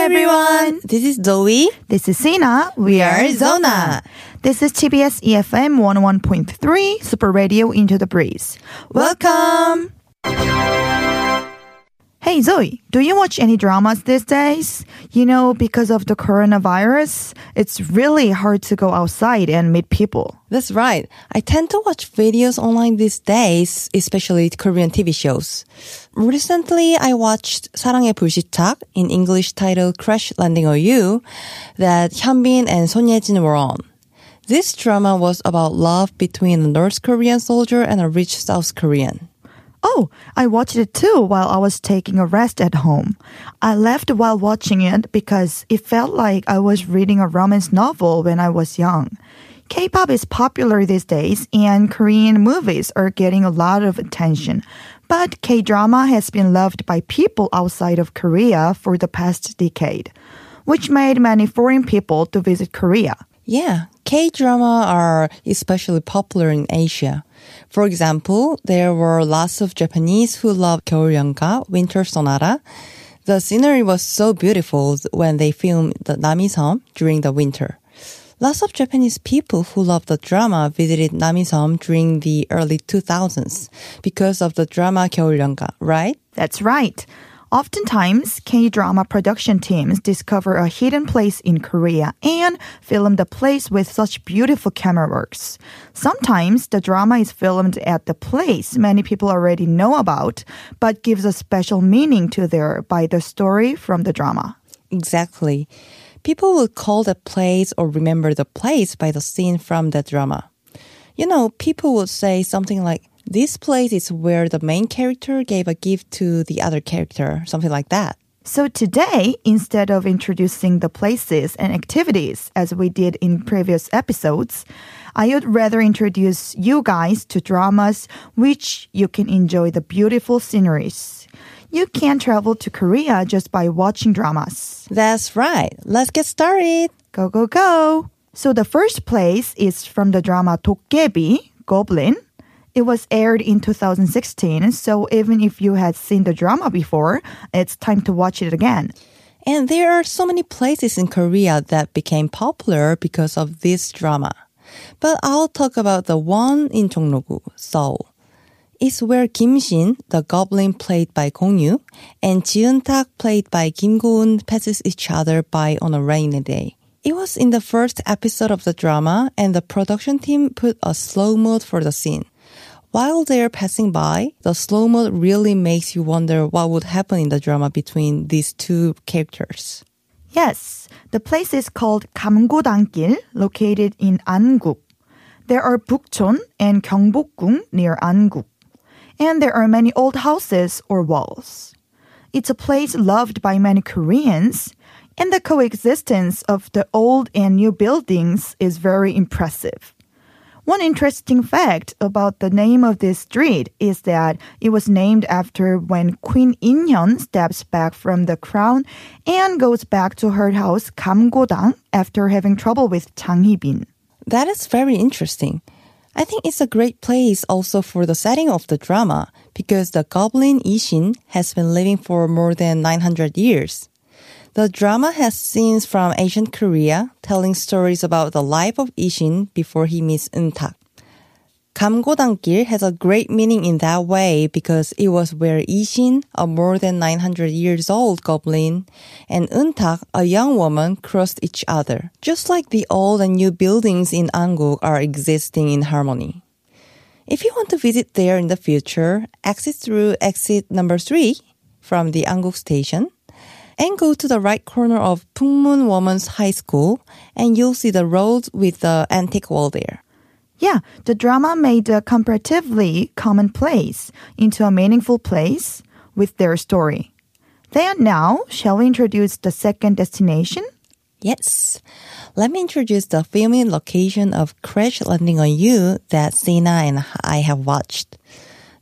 everyone. This is Zoe. This is Sina. We are Zona. This is TBS EFM 101.3 Super Radio Into the Breeze. Welcome. Hey Zoe, do you watch any dramas these days? You know, because of the coronavirus, it's really hard to go outside and meet people. That's right. I tend to watch videos online these days, especially Korean TV shows. Recently, I watched 사랑의 불시착 in English titled Crash Landing on You that Hyunbin and Son Ye-jin were on. This drama was about love between a North Korean soldier and a rich South Korean. Oh, I watched it too while I was taking a rest at home. I left while watching it because it felt like I was reading a romance novel when I was young. K-pop is popular these days and Korean movies are getting a lot of attention. But K-drama has been loved by people outside of Korea for the past decade, which made many foreign people to visit Korea. Yeah, K drama are especially popular in Asia. For example, there were lots of Japanese who loved Gyeoul Yeonga, Winter Sonata. The scenery was so beautiful when they filmed the Namiseom during the winter. Lots of Japanese people who love the drama visited Namiseom during the early 2000s because of the drama Gyeoul Yeonga, right? That's right. Oftentimes, K-drama production teams discover a hidden place in Korea and film the place with such beautiful camera works. Sometimes the drama is filmed at the place many people already know about, but gives a special meaning to there by the story from the drama. Exactly. People will call the place or remember the place by the scene from the drama. You know, people would say something like, this place is where the main character gave a gift to the other character, something like that. So today, instead of introducing the places and activities as we did in previous episodes, I would rather introduce you guys to dramas which you can enjoy the beautiful sceneries. You can travel to Korea just by watching dramas. That's right. Let's get started. Go, go, go. So the first place is from the drama Dokkaebi, Goblin. It was aired in 2016, so even if you had seen the drama before, it's time to watch it again. And there are so many places in Korea that became popular because of this drama. But I'll talk about the one in Jongno-gu, Seoul. It's where Kim Shin, the goblin played by Gong Yu, and Ji Eun-tak played by Kim Go-eun passes each other by on a rainy day. It was in the first episode of the drama, and the production team put a slow mode for the scene. While they're passing by, the slow-mo really makes you wonder what would happen in the drama between these two characters. Yes, the place is called Gamgodangil, located in Anguk. There are Bukchon and Gyeongbokgung near Anguk. And there are many old houses or walls. It's a place loved by many Koreans, and the coexistence of the old and new buildings is very impressive. One interesting fact about the name of this street is that it was named after when Queen Inhyun steps back from the crown and goes back to her house Gamgodang after having trouble with Jang Hee-bin. That is very interesting. I think it's a great place also for the setting of the drama because the goblin Ishin has been living for more than 900 years. The drama has scenes from ancient Korea telling stories about the life of Ishin before he meets Euntak. Gamgodangkil has a great meaning in that way because it was where Ishin, a more than 900 years old goblin, and Euntak, a young woman, crossed each other. Just like the old and new buildings in Anguk are existing in harmony. If you want to visit there in the future, exit through exit number 3 from the Anguk station and go to the right corner of Pungmun Women's High School and you'll see the road with the antique wall there. Yeah, the drama made a comparatively common place into a meaningful place with their story. Then now, shall we introduce the second destination? Yes. Let me introduce the filming location of Crash Landing on You that Sina and I have watched.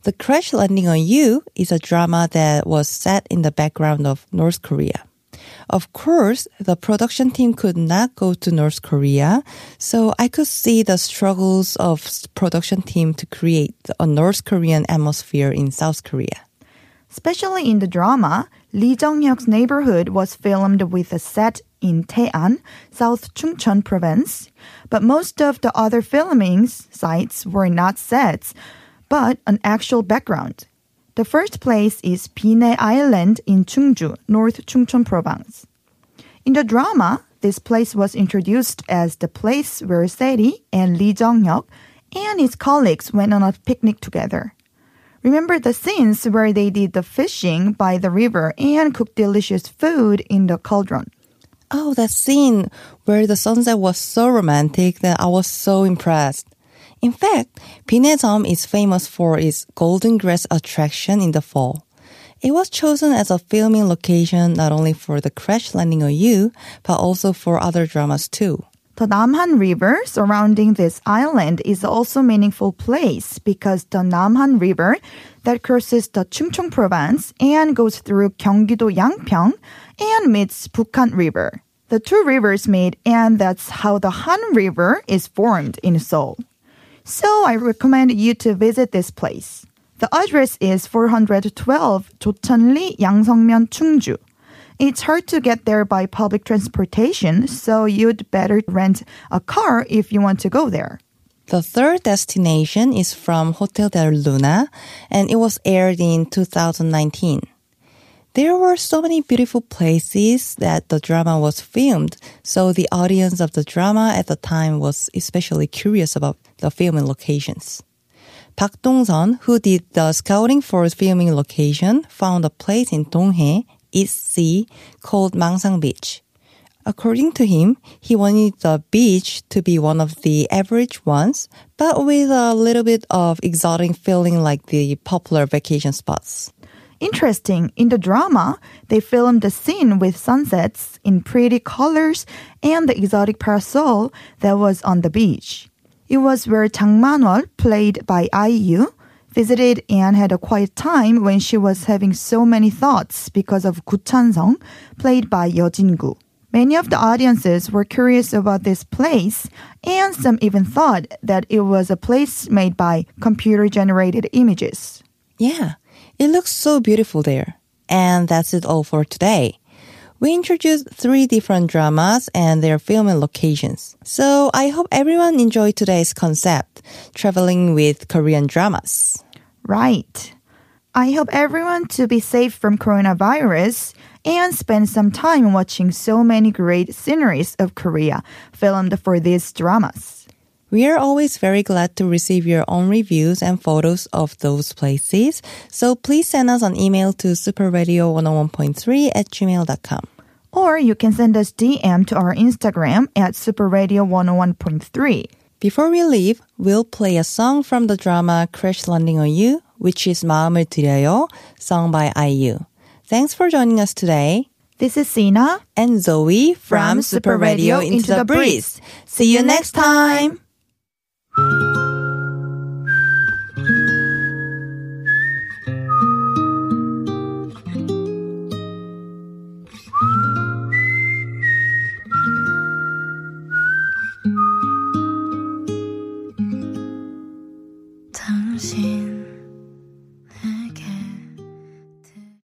The Crash Landing on You is a drama that was set in the background of North Korea. Of course, the production team could not go to North Korea, so I could see the struggles of production team to create a North Korean atmosphere in South Korea. Especially in the drama, Lee Jong-hyuk's neighborhood was filmed with a set in Taean, South Chungcheong province, but most of the other filming sites were not sets, but an actual background. The first place is Binae Island in Chungju, North Chungcheong province. In the drama, this place was introduced as the place where Seri and Lee Jong-hyuk and his colleagues went on a picnic together. Remember the scenes where they did the fishing by the river and cooked delicious food in the cauldron. Oh, that scene where the sunset was so romantic that I was so impressed. In fact, Binaeseom is famous for its golden grass attraction in the fall. It was chosen as a filming location not only for the crash landing on you, but also for other dramas too. The Namhan River surrounding this island is also a meaningful place because the Namhan River that crosses the Chungcheong province and goes through Gyeonggi-do Yangpyeong and meets Bukhan River. The two rivers meet and that's how the Han River is formed in Seoul. So I recommend you to visit this place. The address is 412 조천리 양성면 충주. It's hard to get there by public transportation, so you'd better rent a car if you want to go there. The third destination is from Hotel del Luna, and it was aired in 2019. There were so many beautiful places that the drama was filmed, so the audience of the drama at the time was especially curious about the filming locations. Park Dong-sun, who did the scouting for filming location, found a place in Donghae, East Sea, called Mangsang Beach. According to him, he wanted the beach to be one of the average ones, but with a little bit of exotic feeling like the popular vacation spots. Interesting, in the drama, they filmed the scene with sunsets in pretty colors and the exotic parasol that was on the beach. It was where Jang Man-wol, played by IU, visited and had a quiet time when she was having so many thoughts because of Gu Chan-sung, played by Yeo Jin-gu. Many of the audiences were curious about this place, and some even thought that it was a place made by computer-generated images. Yeah, it looks so beautiful there. And that's it all for today. We introduced three different dramas and their filming locations. So I hope everyone enjoyed today's concept, traveling with Korean dramas. Right. I hope everyone to be safe from coronavirus and spend some time watching so many great sceneries of Korea filmed for these dramas. We are always very glad to receive your own reviews and photos of those places, so please send us an email to superradio101.3 at gmail.com. Or you can send us DM to our Instagram at superradio101.3. Before we leave, we'll play a song from the drama Crash Landing on You, which is 마음을 드려요, sung by IU. Thanks for joining us today. This is Sina. And Zoe from Super Radio Into the Breeze. See you next time! Música